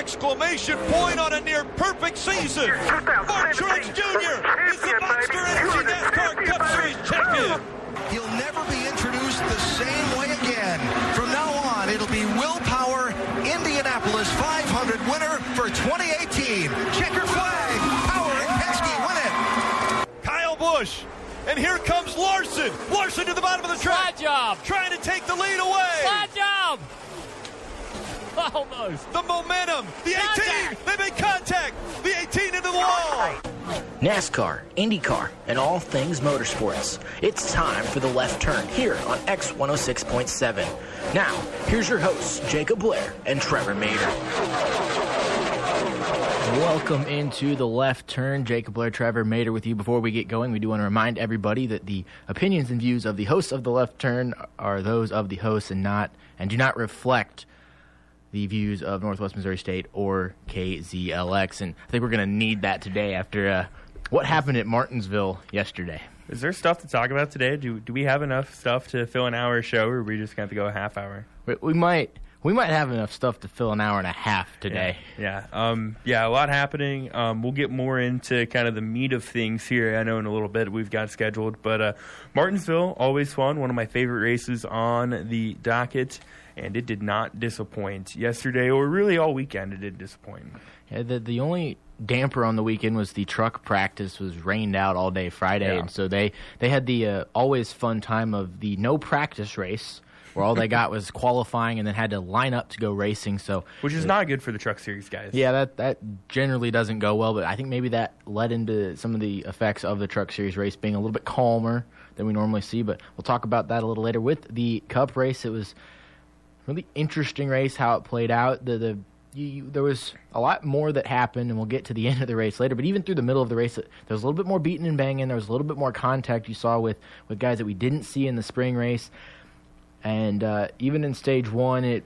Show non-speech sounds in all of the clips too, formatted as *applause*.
exclamation point on a near perfect season. Martin Truex Jr. is the Monster Energy NASCAR Cup Series champion. He'll never be introduced the same way again. From now on, it'll be Will Power Indianapolis 500 winner for 2018. Checker flag. Power and Penske win it. Kyle Busch. And here comes Larson. Larson to the bottom of the track. Slide job. Trying to take the lead away. Slide job. Almost. The momentum. The 18. Contact. They make contact. The 18 into the wall. NASCAR, IndyCar, and all things motorsports. It's time for the left turn here on X106.7. Now, here's your hosts, Jacob Blair and Trevor Mater. Welcome into the left turn. Jacob Blair, Trevor Mater with you. Before we get going, we do want to remind everybody that the opinions and views of the hosts of the left turn are those of the hosts and not and do not reflect the views of Northwest Missouri State or KZLX. And I think we're going to need that today after uh, what happened at Martinsville yesterday. Is there stuff to talk about today? Do do we have enough stuff to fill an hour show, or are we just going to go a half hour? We, we might we might have enough stuff to fill an hour and a half today. Yeah, um, yeah, a lot happening. Um, we'll get more into kind of the meat of things here. I know in a little bit we've got scheduled, but uh, Martinsville always fun. One of my favorite races on the docket, and it did not disappoint yesterday, or really all weekend. It did disappoint. Yeah, the the only damper on the weekend was the truck practice was rained out all day Friday, Yeah. and so they they had the uh, always fun time of the no practice race. Where all they *laughs* got was qualifying and then had to line up to go racing. So Which is not good for the Truck Series guys. Yeah, that that generally doesn't go well, but I think maybe that led into some of the effects of the Truck Series race being a little bit calmer than we normally see. But we'll talk about that a little later. With the Cup race, it was really interesting race how it played out. The the you, you, there was a lot more that happened, and we'll get to the *laughs* end of the race later. But even through the middle of the race, there was a little bit more beating and banging. There was a little bit more contact you saw with with guys that we didn't see in the spring race. And uh, even in stage one, it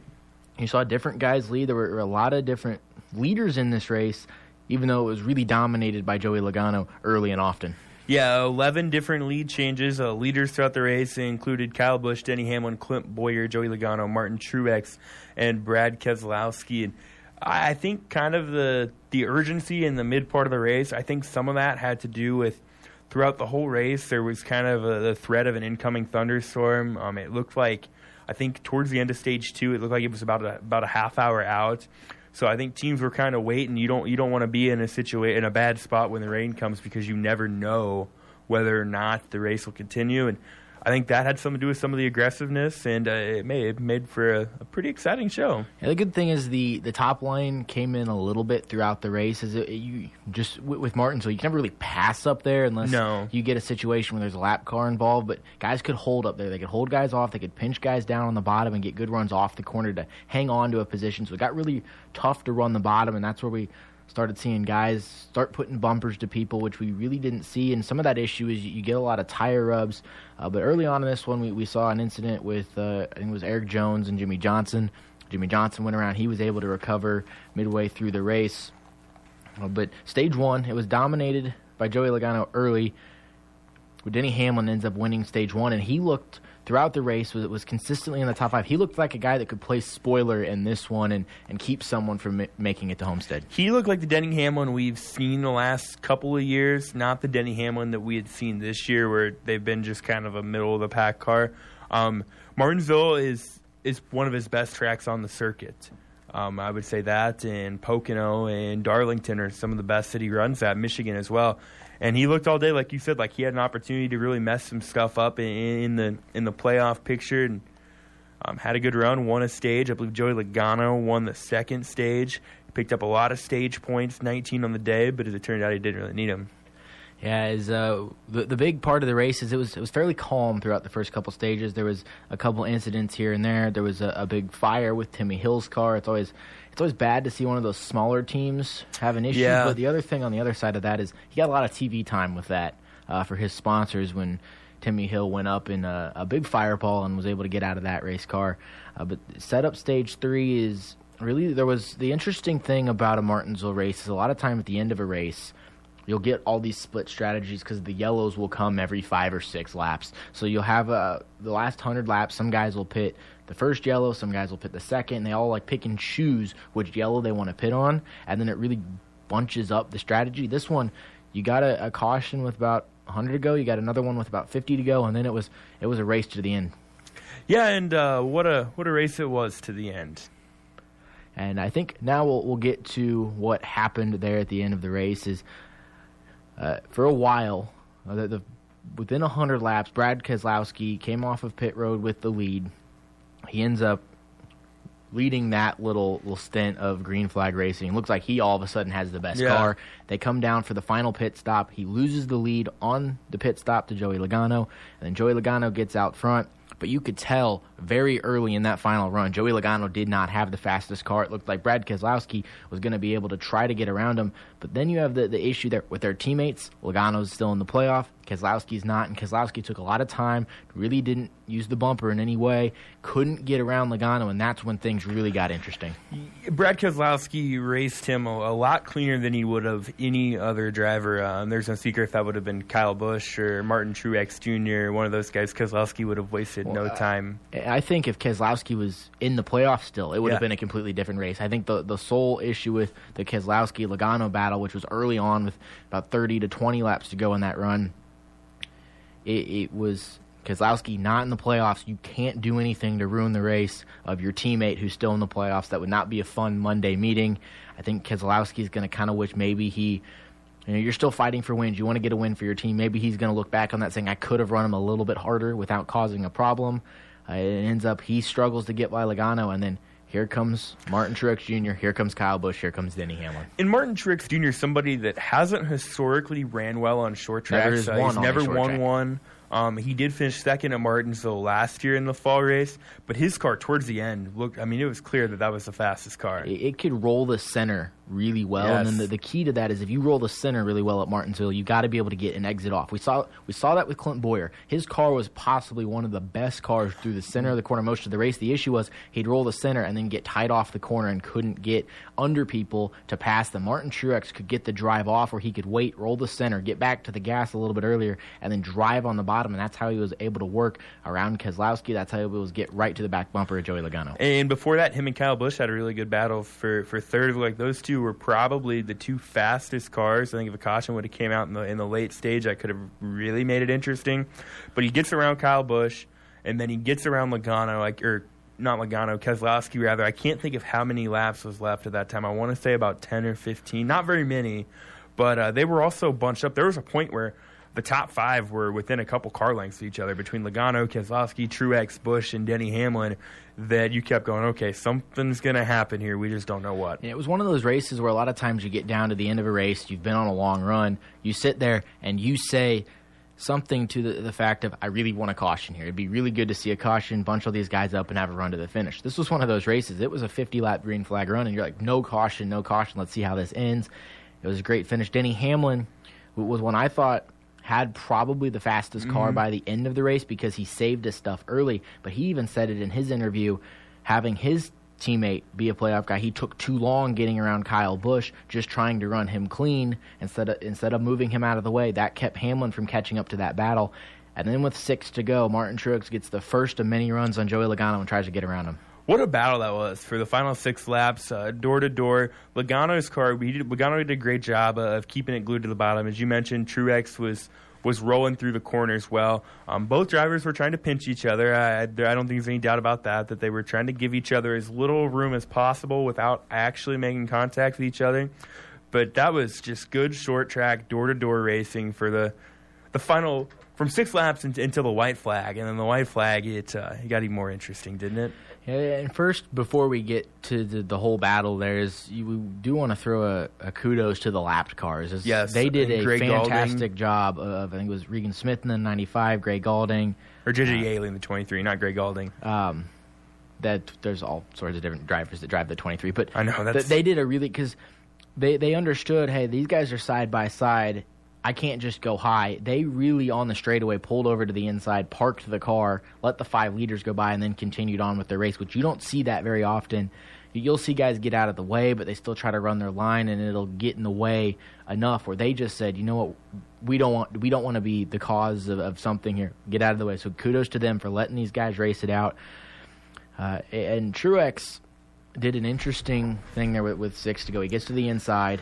you saw different guys lead. There were a lot of different leaders in this race, even though it was really dominated by Joey Logano early and often. Yeah, 11 different lead changes. Uh, leaders throughout the race included Kyle Busch, Denny Hamlin, Clint Bowyer, Joey Logano, Martin Truex, and Brad Keselowski. And I think kind of the the urgency in the mid part of the race, I think some of that had to do with throughout the whole race, there was kind of a, the threat of an incoming thunderstorm. Um, it looked like, I think towards the end of stage two, it looked like it was about a, about a half hour out. So I think teams were kind of waiting. You don't you don't want to be in a situation in a bad spot when the rain comes because you never know whether or not the race will continue. And I think that had something to do with some of the aggressiveness, and uh, it made it made for a, a pretty exciting show. And the good thing is the the top line came in a little bit throughout the race. Is it, you just with, with Martin, so you can never really pass up there unless No. you get a situation where there's a lap car involved. But guys could hold up there. They could hold guys off. They could pinch guys down on the bottom and get good runs off the corner to hang on to a position. So it got really tough to run the bottom, and that's where we started seeing guys start putting bumpers to people, which we really didn't see. And some of that issue is you, get a lot of tire rubs. Uh, but early on in this one, we, we saw an incident with uh, I think it was Erik Jones and Jimmie Johnson. Jimmie Johnson went around. He was able to recover midway through the race. Uh, but stage one, it was dominated by Joey Logano early. Denny Hamlin ends up winning stage one, and he looked throughout the race was was consistently in the top five. He looked like a guy that could play spoiler in this one and, and keep someone from ma- making it to Homestead. He looked like the Denny Hamlin we've seen the last couple of years, not the Denny Hamlin that we had seen this year, where they've been just kind of a middle of the pack car. Um, Martinsville is is one of his best tracks on the circuit. Um, I would say that, and Pocono and Darlington are some of the best that he runs at. Michigan as well, and he looked all day, like you said, like he had an opportunity to really mess some stuff up in, in the in the playoff picture, and um, had a good run, won a stage. I believe Joey Logano won the second stage. He picked up a lot of stage points, 19 on the day, but as it turned out, he didn't really need them. Yeah, is uh, the the big part of the race is it was it was fairly calm throughout the first couple stages. There was a couple incidents here and there. There was a, a big fire with Timmy Hill's car. It's always it's always bad to see one of those smaller teams have an issue. Yeah. But the other thing on the other side of that is he got a lot of TV time with that uh, for his sponsors when Timmy Hill went up in a, a big fireball and was able to get out of that race car. Uh, but setup stage three is really there was the interesting thing about a Martinsville race is a lot of time at the end of a race you'll get all these split strategies because the yellows will come every five or six laps. So you'll have uh, the last hundred laps. Some guys will pit the first yellow, some guys will pit the second. And they all like pick and choose which yellow they want to pit on, and then it really bunches up the strategy. This one, you got a, a caution with about 100 to go. You got another one with about 50 to go, and then it was it was a race to the end. Yeah, and uh, what a what a race it was to the end. And I think now we'll we'll get to what happened there at the end of the race. Is uh, for a while, uh, the, the, within hundred laps, Brad Keselowski came off of pit road with the lead. He ends up leading that little little stint of green flag racing. It looks like he all of a sudden has the best Yeah. car. They come down for the final pit stop. He loses the lead on the pit stop to Joey Logano, and then Joey Logano gets out front. But you could tell very early in that final run, Joey Logano did not have the fastest car. It looked like Brad Keselowski was going to be able to try to get around him. But then you have the, the issue there with their teammates. Logano's still in the playoff. Keselowski's not, and Keselowski took a lot of time, really didn't use the bumper in any way, couldn't get around Logano, and that's when things really got interesting. Brad Keselowski raced him a, a lot cleaner than he would have any other driver. Um, there's no secret if that would have been Kyle Busch or Martin Truex Jr., one of those guys. Keselowski would have wasted no time. I think if Keselowski was in the playoffs still, it would have been a completely different race. I think the the sole issue with the Keselowski Logano battle, which was early on with about 30 to 20 laps to go in that run, it, it was Keselowski not in the playoffs. You can't do anything to ruin the race of your teammate who's still in the playoffs. That would not be a fun Monday meeting. I think Keselowski is going to kind of wish maybe he. You know, you're still fighting for wins. You want to get a win for your team. Maybe he's going to look back on that saying, I could have run him a little bit harder without causing a problem. Uh, it ends up he struggles to get by Logano, and then here comes Martin Truex Jr., here comes Kyle Busch, here comes Denny Hamlin. And Martin Truex Jr. somebody that hasn't historically ran well on short tracks. has Uh, he's never won track. one. Um, he did finish second at Martinsville last year in the fall race, but his car towards the end looked. I mean, it was clear that that was the fastest car. It, it could roll the center really well, and then the, the key to that is if you roll the center really well at Martinsville, you got to be able to get an exit off. We saw we saw that with Clint Bowyer. His car was possibly one of the best cars through the center of the corner most of the race. The issue was he'd roll the center and then get tied off the corner and couldn't get under people to pass them. Martin Truex could get the drive off where he could wait, roll the center, get back to the gas a little bit earlier, and then drive on the bottom, and that's how he was able to work around Keselowski. That's how he was get right to the back bumper of Joey Logano. And before that, him and Kyle Busch had a really good battle for, for third. Like those two were probably the two fastest cars. I think if a caution would have came out in the in the late stage, I could have really made it interesting. But he gets around Kyle Busch, and then he gets around Logano, like or not Logano, Keselowski rather. I can't think of how many laps was left at that time. I want to say about ten or fifteen, not very many, but uh, they were also bunched up. There was a point where. The top five were within a couple car lengths of each other between Logano, Keselowski, Truex, Busch, and Denny Hamlin. That you kept going, okay, something's going to happen here. We just don't know what. And it was one of those races where a lot of times you get down to the end of a race, you've been on a long run, you sit there and you say something to the, the fact of, I really want a caution here. It'd be really good to see a caution, bunch all these guys up, and have a run to the finish. This was one of those races. It was a 50 lap green flag run, and you're like, no caution, no caution. Let's see how this ends. It was a great finish. Denny Hamlin was one I thought had probably the fastest car mm-hmm. by the end of the race because he saved his stuff early. But he even said it in his interview, having his teammate be a playoff guy. He took too long getting around Kyle Busch, just trying to run him clean instead of instead of moving him out of the way. That kept Hamlin from catching up to that battle. And then with six to go, Martin Truex gets the first of many runs on Joey Logano and tries to get around him. What a battle that was for the final six laps, uh, door to door. Logano's car, we did, Logano did a great job of keeping it glued to the bottom. As you mentioned, Truex was was rolling through the corners well. Um, both drivers were trying to pinch each other. I, I don't think there's any doubt about that. That they were trying to give each other as little room as possible without actually making contact with each other. But that was just good short track door to door racing for the the final from six laps in, until the white flag, and then the white flag it uh, it got even more interesting, didn't it? And first, before we get to the, the whole battle, there's you we do want to throw a, a kudos to the lapped cars. It's- Yes, they did a Greg fantastic job of I think it was Regan Smith in the '95, Gray Gaulding. Or JJ Yeley in the 23, not Greg Gaulding. Um, that there's all sorts of different drivers that drive the 23, but I know, th- that's- they did a really because they they understood. Hey, these guys are side by side. I can't just go high. They really on the straightaway pulled over to the inside, parked the car, let the five leaders go by, and then continued on with their race. Which you don't see that very often you'll see guys get out of the way, but they still try to run their line, and it'll get in the way enough where they just said, you know what, we don't want we don't want to be the cause of, of something here. Get out of the way. So kudos to them for letting these guys race it out. Uh, and Truex did an interesting thing there with, with six to go. He gets to the inside,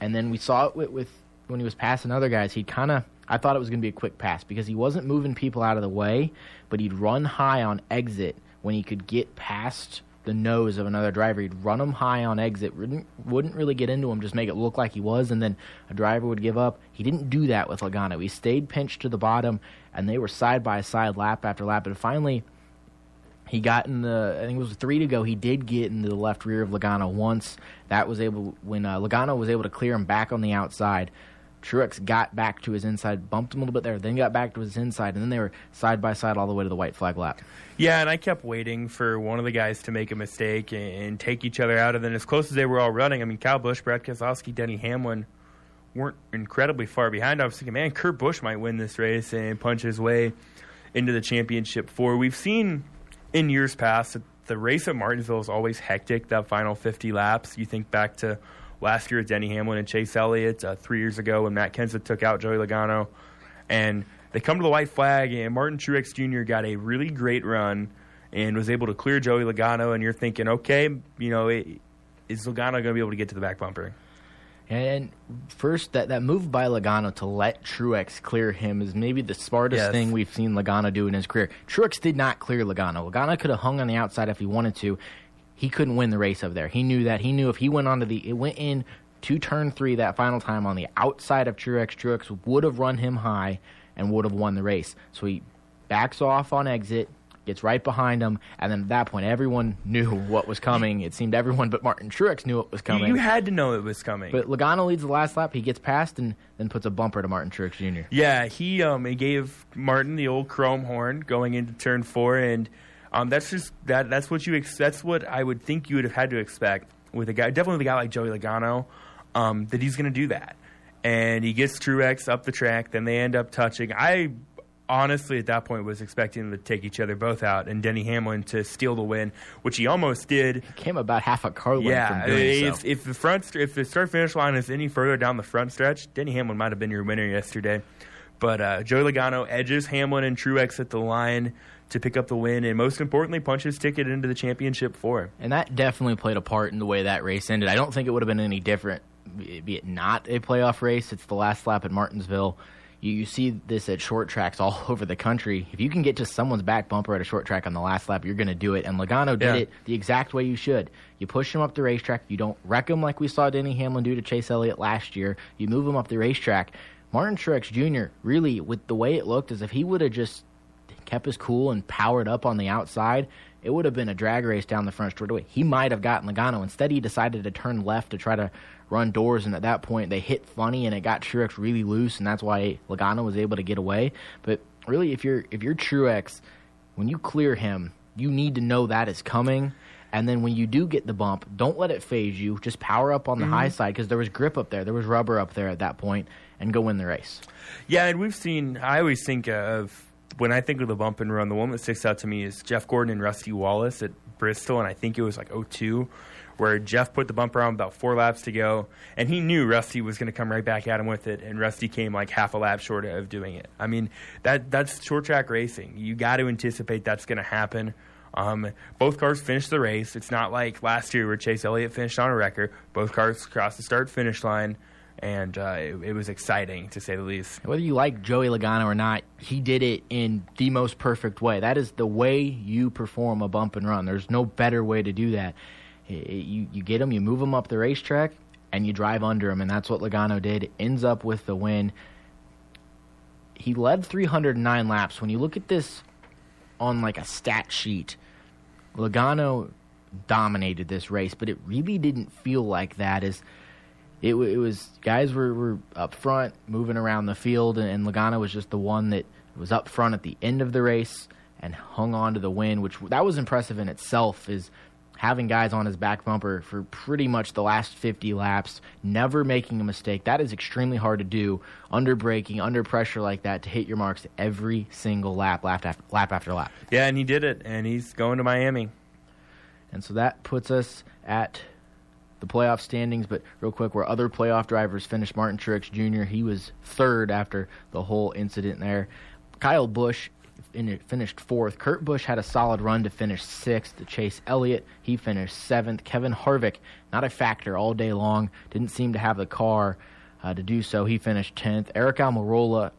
and then we saw it with, with when he was passing other guys. He kind of I thought it was going to be a quick pass because he wasn't moving people out of the way, but he'd run high on exit when he could get past the nose of another driver. He'd run him high on exit, wouldn't, wouldn't really get into him, just make it look like he was, and then a driver would give up. He didn't do that with Logano. He stayed pinched to the bottom, and they were side by side, lap after lap. And finally, he got in the, I think it was three to go. He did get into the left rear of Logano once. That was able, when uh, Logano was able to clear him back on the outside. Truex got back to his inside, bumped him a little bit there, then got back to his inside, and then they were side by side all the way to the white flag lap. Yeah, and I kept waiting for one of the guys to make a mistake and, and take each other out. And then, as close as they were all running, I mean, Kyle Busch, Brad Keselowski, Denny Hamlin weren't incredibly far behind. I was thinking, man, Kurt Busch might win this race and punch his way into the championship four. We've seen in years past that the race at Martinsville is always hectic, that final 50 laps. You think back to last year with Denny Hamlin and Chase Elliott, uh, three years ago when Matt Kenseth took out Joey Logano. And they come to the white flag, and Martin Truex Jr. got a really great run and was able to clear Joey Logano. And you're thinking, okay, you know, it, is Logano going to be able to get to the back bumper? And first, that, that move by Logano to let Truex clear him is maybe the smartest Yes. thing we've seen Logano do in his career. Truex did not clear Logano. Logano could have hung on the outside if he wanted to. He couldn't win the race over there. He knew that. He knew if he went onto the, it went in to turn three that final time on the outside of Truex, Truex would have run him high and would have won the race. So he backs off on exit, gets right behind him, and then at that point, everyone *laughs* knew what was coming. It seemed everyone but Martin Truex knew what was coming. you had to know it was coming. But Logano leads the last lap. He gets past and then puts a bumper to Martin Truex Jr. Yeah, he um he gave Martin the old chrome horn going into turn four, and um that's just that that's what you ex- that's what I would think you would have had to expect with a guy definitely with a guy like Joey Logano, um that he's going to do that, and he gets Truex up the track, then they end up touching. I honestly at that point was expecting them to take each other both out and Denny Hamlin to steal the win, which he almost did. He Came about half a car length Yeah, from doing if, so. if the front if the start finish line is any further down the front stretch, Denny Hamlin might have been your winner yesterday. But uh, Joey Logano edges Hamlin and Truex at the line to pick up the win, and most importantly, punch his ticket into the championship four. And that definitely played a part in the way that race ended. I don't think it would have been any different, be it not a playoff race. It's the last lap at Martinsville. You, you see this at short tracks all *laughs* over the country. If you can get to someone's back bumper at a short track on the last lap, you're going to do it. And Logano did Yeah. it the exact way you should. You push him up the racetrack. You don't wreck him like we saw Denny Hamlin do to Chase Elliott last year. You move him up the racetrack. Martin Truex Jr. really, with the way it looked, as if he would have just kept his cool and powered up on the outside, it would have been a drag race down the front straightaway. He might have gotten Logano. Instead, he decided to turn left to try to run doors, and at that point, they hit funny, and it got Truex really loose, and that's why Logano was able to get away. But really, if you're if you're Truex, when you clear him, you need to know that is coming. And then when you do get the bump, don't let it phase you. Just power up on the mm-hmm. high side because there was grip up there, there was rubber up there at that point, and go win the race. Yeah, and we've seen. I always think uh, of when I think of the bump and run. The one that sticks out to me is Jeff Gordon and Rusty Wallace at Bristol, and I think it was like 02, where Jeff put the bumper on about four laps to go, and he knew Rusty was going to come right back at him with it, and Rusty came like half a lap short of doing it. I mean, that that's short track racing. You got to anticipate that's going to happen. Um, both cars finished the race. It's not like last year where Chase Elliott finished on a record. Both cars crossed the start finish line, and uh, it, it was exciting to say the least. Whether you like Joey Logano or not, he did it in the most perfect way. That is the way you perform a bump and run. There's no better way to do that. I- I- You you get him, you move him up the racetrack, and you drive under him, and that's what Logano did. Ends up with the win. He led 309 laps. When you look at this on like a stat sheet, Logano dominated this race, but it really didn't feel like that. As it, it was guys were, were up front moving around the field, and, and Logano was just the one that was up front at the end of the race and hung on to the win, which that was impressive in itself. Is having guys on his back bumper for pretty much the last 50 laps, never making a mistake. That is extremely hard to do under braking, under pressure like that, to hit your marks every single lap, lap after lap. After lap. Yeah, and he did it, and he's going to Miami. And so that puts us at the playoff standings. But real quick, where other playoff drivers finished, Martin Truex Jr. He was third after the whole incident there. Kyle Busch finished fourth. Kurt Busch had a solid run to finish sixth. Chase Elliott he finished seventh. Kevin Harvick not a factor all day long. Didn't seem to have the car uh, to do so. He finished tenth. Aric Almirola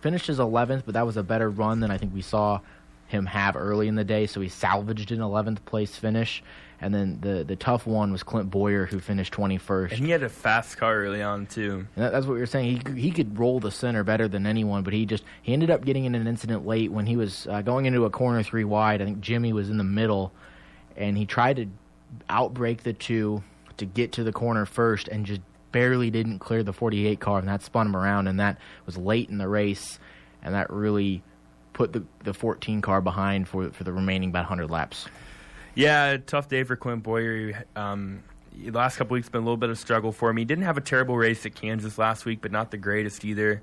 finished his eleventh, but that was a better run than I think we saw him have early in the day. So he salvaged an eleventh place finish. And then the the tough one was Clint Bowyer, who finished 21st. And he had a fast car early on too. That, that's what we were saying. He he could roll the center better than anyone, but he just he ended up getting in an incident late when he was uh, going into a corner three wide. I think Jimmy was in the middle, and he tried to outbreak the two to get to the corner first, and just barely didn't clear the 48 car, and that spun him around, and that was late in the race, and that really put the the 14 car behind for for the remaining about 100 laps. Yeah, tough day for Clint Bowyer. Um, the last couple weeks been a little bit of struggle for him. He didn't have a terrible race at Kansas last week, but not the greatest either.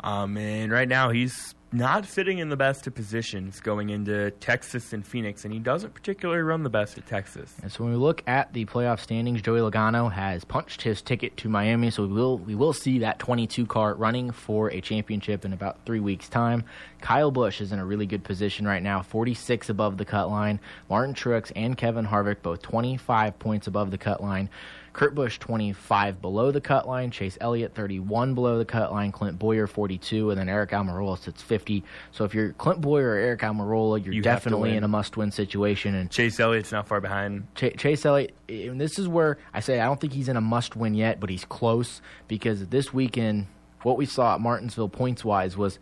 Um, and right now he's not sitting in the best of positions going into Texas and Phoenix, and he doesn't particularly run the best at Texas. And so when we look at the playoff standings, Joey Logano has punched his ticket to Miami, so we will we will see that 22 car running for a championship in about three weeks' time. Kyle Busch is in a really good position right now, 46 above the cut line. Martin Truex and Kevin Harvick both 25 points above the cut line. Kurt Busch 25 below the cut line, Chase Elliott 31 below the cut line, Clint Bowyer 42, and then Aric Almirola sits 50. So if you're Clint Bowyer or Aric Almirola, you're You definitely in a must-win situation. And Chase Elliott's not far behind. Ch- Chase Elliott, and this is where I say I don't think he's in a must-win yet, but he's close because this weekend, what we saw at Martinsville points-wise was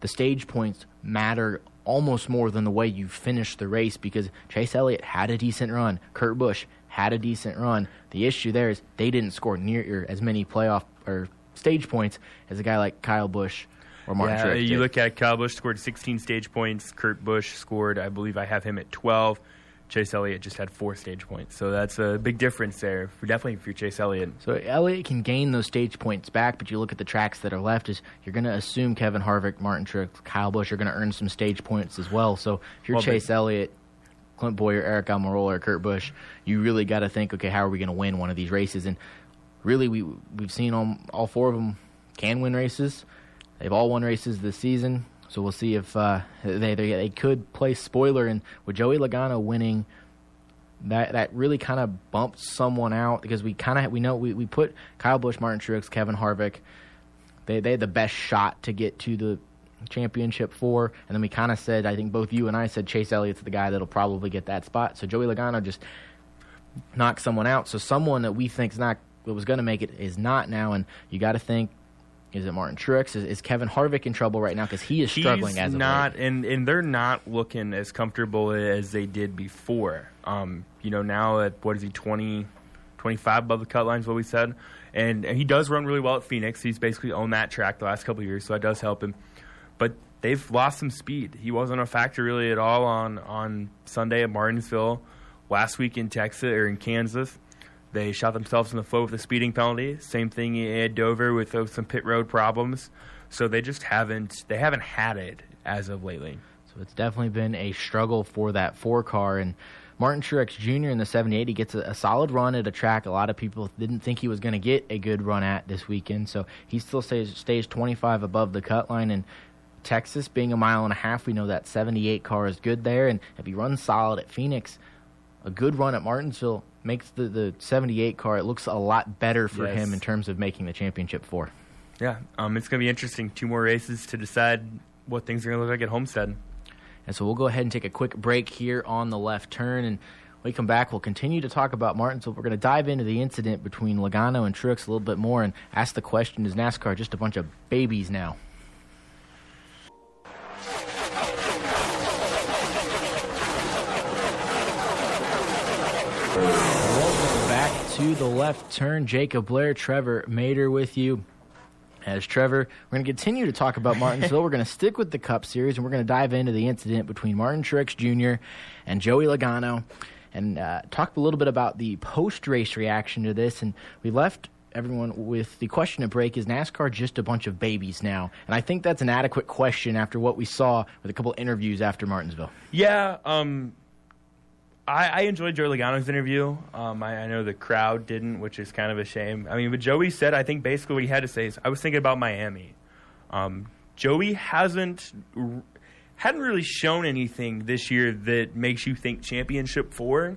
the stage points matter almost more than the way you finish the race because Chase Elliott had a decent run, Kurt Busch had a decent run. The issue there is they didn't score near as many playoff or stage points as a guy like Kyle Busch or Martin yeah, Truex you did. look at Kyle Busch scored 16 stage points. Kurt Busch scored, I believe, I have him at 12. Chase Elliott just had four stage points, so that's a big difference there. For definitely for Chase Elliott. So Elliott can gain those stage points back, but you look at the tracks that are left, is you're going to assume Kevin Harvick, Martin Truex, Kyle Busch are going to earn some stage points as well. So if you're Well, Chase Elliott, Clint Bowyer, Aric Almirola, or Kurt Busch, you really got to think, okay, how are we going to win one of these races? And really, we we've seen all, all four of them can win races. They've all won races this season. So we'll see if uh, they, they they could play spoiler and with Joey Logano winning that that really kind of bumped someone out because we kind of we know we, we put Kyle Busch, Martin Truex, Kevin Harvick. They they had the best shot to get to the championship four, and then we kind of said I think both you and I said Chase Elliott's the guy that'll probably get that spot. So Joey Logano just knocked someone out. So someone that we think's not that was going to make it is not now, and you got to think. Is it Martin Truex? Is, is Kevin Harvick in trouble right now because he is struggling He's as of not, late? and and they're not looking as comfortable as they did before. Um, you know, now at what is he 20, 25 above the cut line is what we said, and, and he does run really well at Phoenix. He's basically owned that track the last couple of years, so that does help him. But they've lost some speed. He wasn't a factor really at all on on Sunday at Martinsville. Last week in Texas or in Kansas, they shot themselves in the foot with a speeding penalty. Same thing at Dover with uh, some pit road problems. So they just haven't they haven't had it as of lately. So it's definitely been a struggle for that four car. And Martin Truex Jr. in the 78, he gets a, a solid run at a track a lot of people didn't think he was going to get a good run at this weekend. So he still stays, stays 25 above the cut line. And Texas being a mile and a half, we know that 78 car is good there. And if he runs solid at Phoenix, a good run at Martinsville makes the, the 78 car, it looks a lot better for Yes. him in terms of making the championship four. Yeah, um, it's going to be interesting. Two more races to decide what things are going to look like at Homestead. And so we'll go ahead and take a quick break here on the left turn. And when we come back, we'll continue to talk about Martinsville. We're going to dive into the incident between Logano and Truex a little bit more and ask the question is NASCAR just a bunch of babies now? To the left turn. Jacob Blair, Trevor Mater with you. As Trevor, we're going to continue to talk about Martinsville. *laughs* we're going to stick with the Cup Series, and we're going to dive into the incident between Martin Truex Jr. and Joey Logano, and uh, talk a little bit about the post-race reaction to this. And we left everyone with the question at break: Is NASCAR just a bunch of babies now? And I think that's an adequate question after what we saw with a couple interviews after Martinsville. Yeah, um, I, I enjoyed Joey Logano's interview. Um, I, I know the crowd didn't, which is kind of a shame. I mean, but Joey said, I think basically what he had to say is, I was thinking about Miami. Um, Joey hasn't hadn't really shown anything this year that makes you think championship four.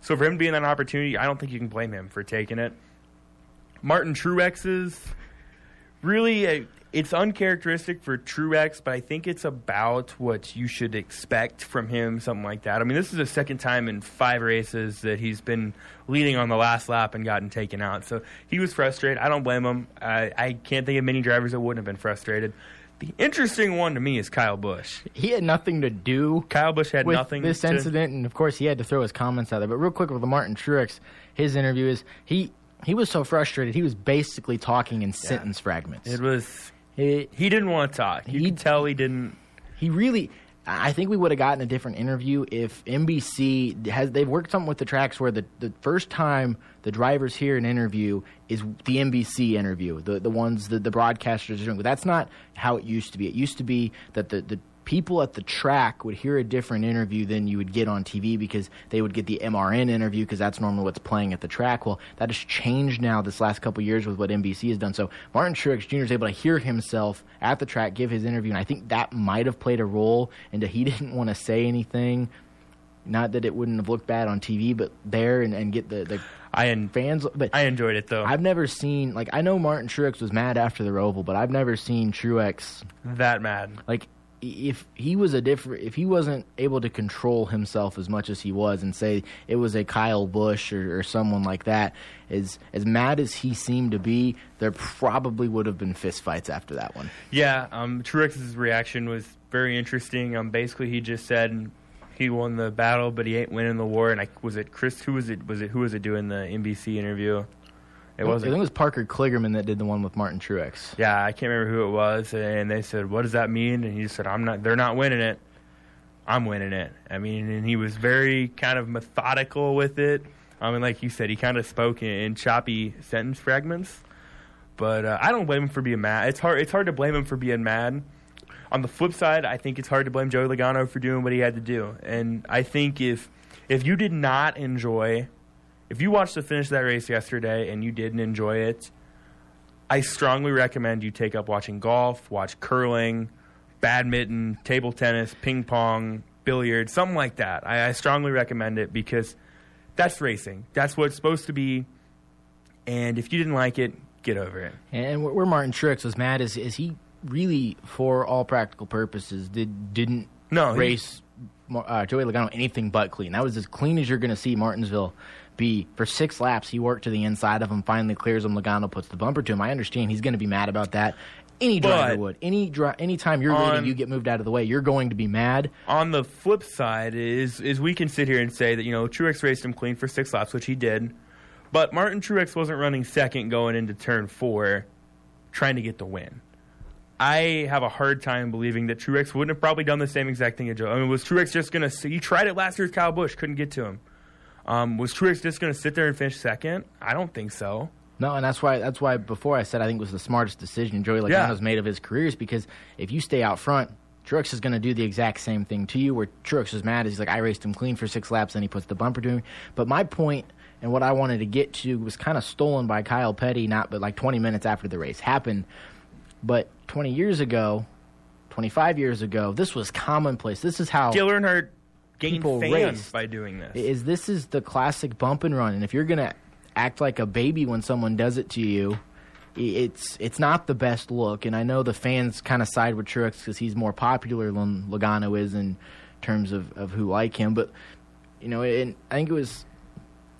So for him to be in that opportunity, I don't think you can blame him for taking it. Martin Truex's really it's uncharacteristic for Truex, but I think it's about what you should expect from him, something like that. I mean, this is the second time in five races that he's been leading on the last lap and gotten taken out. So he was frustrated. I don't blame him. I, I can't think of many drivers that wouldn't have been frustrated. The interesting one to me is Kyle Busch. He had nothing to do. Kyle Busch had with nothing. This to, incident, and of course, he had to throw his comments out there. But real quick with the Martin Truex, his interview is he he was so frustrated. He was basically talking in sentence fragments. It was. He didn't want to talk. You He- could tell he didn't. he really I think we would have gotten a different interview if NBC has they've worked something with the tracks where the, the first time the drivers hear an interview is the NBC interview, the the ones that the broadcasters are doing. But that's not how it used to be. It used to be that the, the people at the track would hear a different interview than you would get on TV because they would get the MRN interview because that's normally what's playing at the track. Well, that has changed now this last couple of years with what NBC has done. So Martin Truex Jr. is able to hear himself at the track give his interview, and I think that might have played a role into he *laughs* didn't want to say anything. Not that it wouldn't have looked bad on TV, but there and, and get the, the I en- fans. But I enjoyed it though. I've never seen like I know Martin Truex was mad after the Roval, but I've never seen Truex that mad. like if he was a different if he wasn't able to control himself as much as he was and say it was a Kyle Busch or, or someone like that as as mad as he seemed to be there probably would have been fistfights after that one Yeah, um, Truex's reaction was very interesting. Um, basically, he just said he won the battle, but he ain't winning the war. And I was it Chris? Who was it? Was it who was it doing the NBC interview? It was. I think it was Parker Kligerman that did the one with Martin Truex Yeah, I can't remember who it was. And they said, "What does that mean?" And he said, "I'm not. They're not winning it. I'm winning it." I mean, and he was very kind of methodical with it. I mean, like you said, he kind of spoke in, in choppy sentence fragments. But uh, I don't blame him for being mad. It's hard. It's hard to blame him for being mad. On the flip side, I think it's hard to blame Joey Logano for doing what he had to do. And I think if if you did not enjoy, if you watched the finish of that race yesterday and you didn't enjoy it, I strongly recommend you take up watching golf, watch curling, badminton, table tennis, ping pong, billiards, something like that. I, I strongly recommend it because that's racing. That's what it's supposed to be. And if you didn't like it, get over it. and where Martin Truex was mad is is he really for all practical purposes did didn't No, race uh, Joey Logano anything but clean. That was as clean as you're going to see Martinsville be. For six laps, he worked to the inside of him, finally clears him. Logano puts the bumper to him. I understand he's going to be mad about that. Any driver But- would. Any dri- anytime you're On- leading, you get moved out of the way. You're going to be mad. On the flip side is is we can sit here and say that you know Truex raced him clean for six laps, which he did, but Martin Truex wasn't running second going into turn four, trying to get the win. I have a hard time believing that Truex wouldn't have probably done the same exact thing as Joe. I mean, was Truex just gonna? He tried it last year with Kyle Busch, couldn't get to him. Um, was Truex just gonna sit there and finish second? I don't think so. No, and that's why that's why before I said I think it was the smartest decision Joey Yeah. Logano's made of his career is because if you stay out front, Truex is going to do the exact same thing to you. Where Truex is mad is he's like I raced him clean for six laps, and he puts the bumper to him. But my point and what I wanted to get to was kind of stolen by Kyle Petty, not but like 20 minutes after the race happened. But 20 years ago, 25 years ago, this was commonplace. This is how Dale Earnhardt gained People fans raced. by doing this. is this is the classic bump and run and if you're gonna act like a baby when someone does it to you it's it's not the best look and i know the fans kind of side with Truex because he's more popular than Logano is in terms of, of who like him but you know and i think it was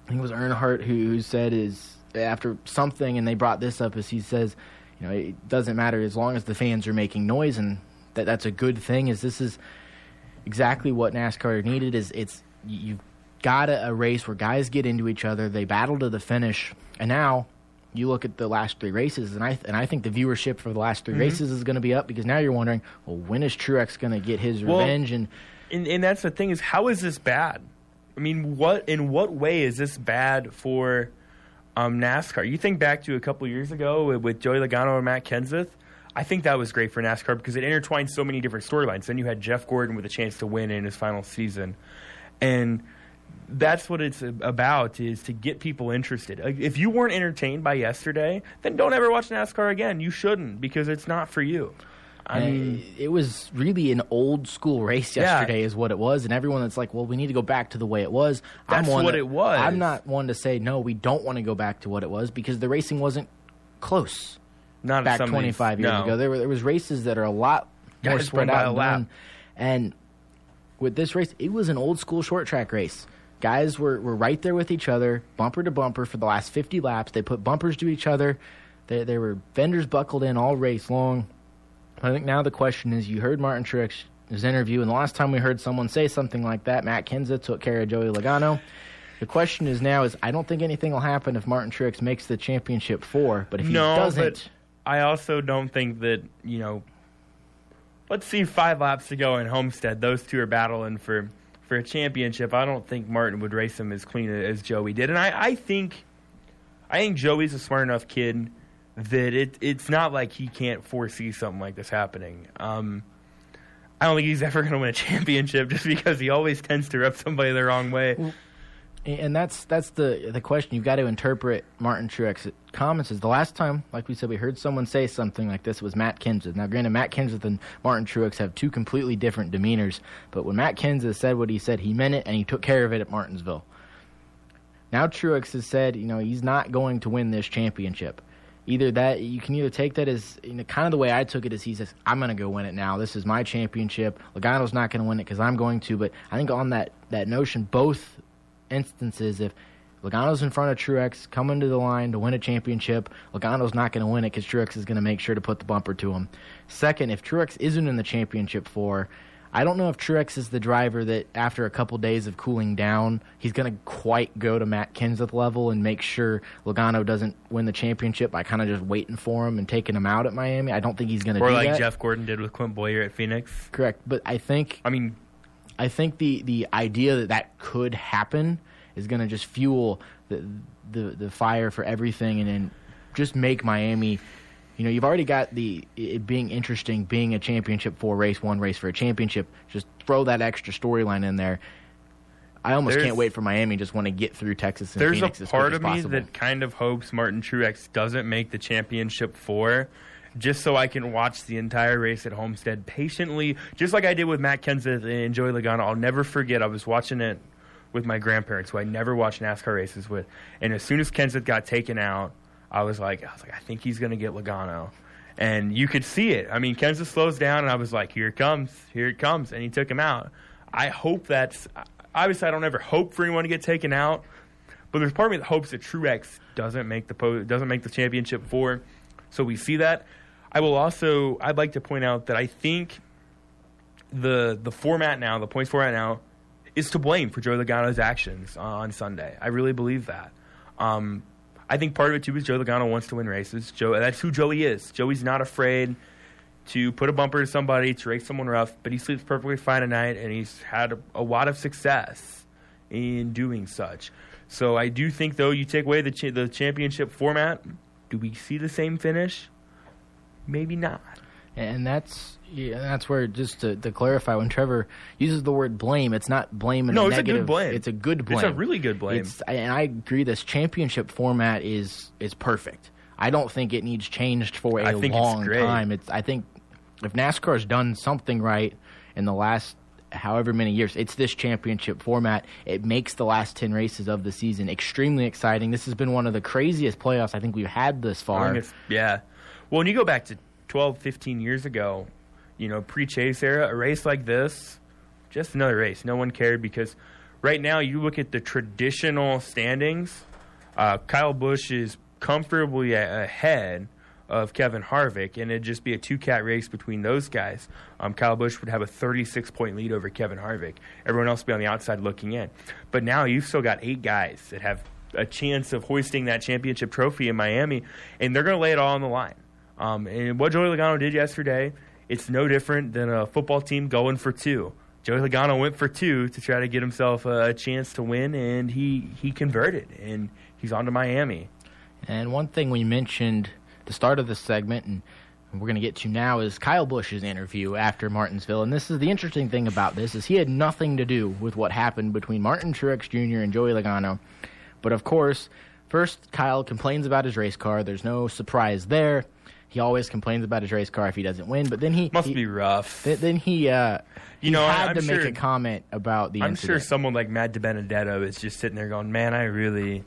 i think it was Earnhardt who, who said is after something and they brought this up as he says you know it doesn't matter as long as the fans are making noise and that that's a good thing is this is exactly what NASCAR needed. Is it's you've got a, a race where guys get into each other, they battle to the finish, and now you look at the last three races, and I and I think the viewership for the last 3 Mm-hmm. races is going to be up because now you're wondering, well, when is Truex going to get his Well, revenge? And and, and that's the thing is how is this bad? I mean, what in what way is this bad for um, NASCAR? You think back to a couple years ago with, with Joey Logano and Matt Kenseth. I think that was great for NASCAR because it intertwined so many different storylines. Then you had Jeff Gordon with a chance to win in his final season, and that's what it's about is to get people interested. If you weren't entertained by yesterday, then don't ever watch NASCAR again. You shouldn't because it's not for you. I mean, it was really an old school race Yeah. yesterday, is what it was. And everyone that's like, well, we need to go back to the way it was. That's I'm one what that- it was. I'm not one to say, no, we don't want to go back to what it was because the racing wasn't close not back some 25 years no. ago. There were there was races that are a lot more Guys spread out and. And with this race, it was an old school short track race. Guys were, were right there with each other, bumper to bumper for the last 50 laps. They put bumpers to each other. They, they were fenders buckled in all race long. I think now the question is you heard Martin Truex's interview, and the last time we heard someone say something like that, Matt Kenseth took care of Joey Logano. The question is now is I don't think anything will happen if Martin Truex makes the championship four, but if he no, doesn't, I also don't think that you know. Let's see, five laps to go in Homestead. Those two are battling for for a championship. I don't think Martin would race him as clean as Joey did, and I, I think I think Joey's a smart enough kid that it it's not like he can't foresee something like this happening. Um, I don't think he's *laughs* ever going to win a championship just because he always tends to rub somebody the wrong way. And that's that's the the question. You've got to interpret Martin Truex's comments. Is the last time, like we said, we heard someone say something like this was Matt Kenseth. Now, granted, Matt Kenseth and Martin Truex have two completely different demeanors, but when Matt Kenseth said what he said, he meant it, and he took care of it at Martinsville. Now Truex has said, you know, he's not going to win this championship. Either that, you can either take that as you know, kind of the way I took it is he says, I'm going to go win it now. This is my championship. Logano's not going to win it because I'm going to. But I think on that that notion, both instances, if Logano's in front of Truex coming to the line to win a championship, Logano's not going to win it because Truex is going to make sure to put the bumper to him. Second, if Truex isn't in the championship four, I don't know if Truex is the driver that after a couple days of cooling down, he's going to quite go to Matt Kenseth level and make sure Logano doesn't win the championship by kind of just waiting for him and taking him out at Miami. I don't think he's going to do like that. Or like Jeff Gordon did with Clint Bowyer at Phoenix. Correct, but I think I mean, I think the the idea that that could happen is going to just fuel the, the the fire for everything, and then just make Miami. You know, you've already got the it being interesting, being a championship four race, one race for a championship. Just throw that extra storyline in there. I almost There's- can't wait for Miami. Just want to get through Texas and There's Phoenix a as quick part of me possible. that kind of hopes Martin Truex doesn't make the championship four, just so I can watch the entire race at Homestead patiently, just like I did with Matt Kenseth and Joey Logano. I'll never forget. I was watching it with my grandparents, who I never watched NASCAR races with, and as soon as Kenseth got taken out, I was like, I was like, I think he's going to get Logano. And you could see it. I mean, Kenseth slows down, and I was like, "Here it comes, here it comes," and he took him out. I hope that's obviously I don't ever hope for anyone to get taken out, but there's part of me that hopes that Truex doesn't make the po- doesn't make the championship four. So we see that. I will also I'd like to point out that I think the the format now, the points format now, is to blame for Joe Logano's actions on Sunday. I really believe that. Um, I think part of it too is Joe Logano wants to win races. Joe, that's who Joey is. Joey's not afraid to put a bumper to somebody to race someone rough, but he sleeps perfectly fine at night, and he's had a, a lot of success in doing such. So I do think, though, you take away the cha- the championship format, do we see the same finish? Maybe not. And that's yeah, that's where just to, to clarify, when Trevor uses the word blame, it's not blame in No, a it's a good blame. It's a good blame. It's a really good blame. It's, and I agree. This championship format is is perfect. I don't think it needs changed for a it's long great. time. It's I think if NASCAR has done something right in the last however many years, it's this championship format. It makes the last ten races of the season extremely exciting. This has been one of the craziest playoffs I think we've had this far. it's- yeah. Well, when you go back to 12, 15 years ago, you know, pre-chase era, a race like this, just another race. No one cared because right now you look at the traditional standings. Uh, Kyle Busch is comfortably ahead of Kevin Harvick, and it'd just be a two-cat race between those guys. Um, Kyle Busch would have a 36-point lead over Kevin Harvick. Everyone else would be on the outside looking in. But now you've still got eight guys that have a chance of hoisting that championship trophy in Miami, and they're going to lay it all on the line. Um, and what Joey Logano did yesterday, it's no different than a football team going for two. Joey Logano went for two to try to get himself a chance to win, and he, he converted, and he's on to Miami. And one thing we mentioned the start of this segment, and we're going to get to now is Kyle Busch's interview after Martinsville. And this is the interesting thing about this is he had nothing to do with what happened between Martin Truex Jr. and Joey Logano. But of course, first Kyle complains about his race car. There's no surprise there. He always complains about his race car if he doesn't win. But then he Must he, be rough. Then, then he, uh, You he know, had I'm to sure- make a comment about the I'm incident. sure someone like Matt DiBenedetto is just sitting there going, "Man, I really,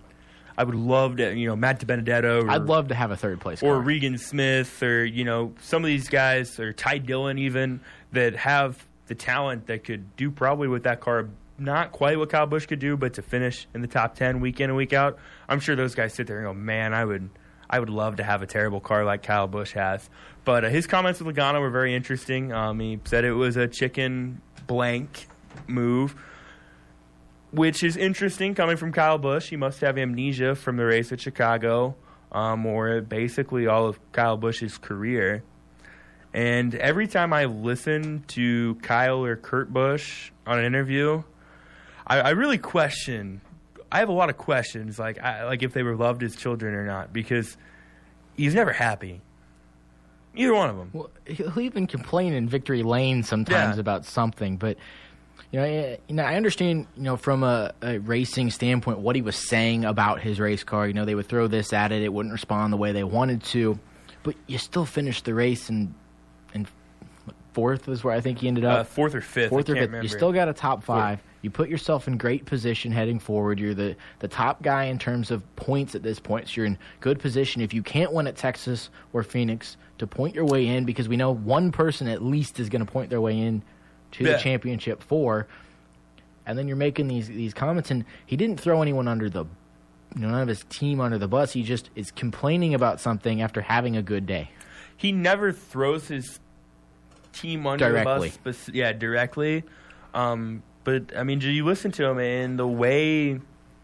I would love to, you know, Matt DiBenedetto or, I'd love to have a third place or car. Regan Smith or you know some of these guys or Ty Dillon even that have the talent that could do probably with that car." Not quite what Kyle Busch could do, but to finish in the top ten week in and week out, I'm sure those guys sit there and go, "Man, I would, I would love to have a terrible car like Kyle Busch has." But uh, his comments with Logano were very interesting. Um, he said it was a chicken blank move, which is interesting coming from Kyle Busch. He must have amnesia from the race at Chicago, um, or basically all of Kyle Busch's career. And every time I listen to Kyle or Kurt Busch on an interview, I, I really question. I have a lot of questions, like I, like if they were loved as children or not, because he's never happy. Either one of them. Well, he'll even complain in victory lane sometimes Yeah. about something, but you know, eh, you know, I understand, you know, from a, a racing standpoint, what he was saying about his race car. You know, they would throw this at it; it wouldn't respond the way they wanted to, but you still finished the race, and and fourth was where I think he ended Uh, up. fourth or fifth. fourth I or fifth. You still got a top five. You put yourself in great position heading forward. You're the, the top guy in terms of points at this point. So you're in good position. If you can't win at Texas or Phoenix, to point your way in because we know one person at least is going to point their way in to Yeah. the championship four. And then you're making these these comments, and he didn't throw anyone under the, you know, none of his team under the bus. He just is complaining about something after having a good day. he never throws his team under Directly. the bus. yeah, directly. Um, but I mean, do you listen to him and the way